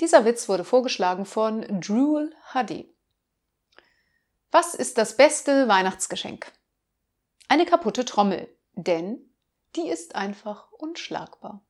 Dieser Witz wurde vorgeschlagen von Drool Huddy. Was ist das beste Weihnachtsgeschenk? Eine kaputte Trommel, denn die ist einfach unschlagbar.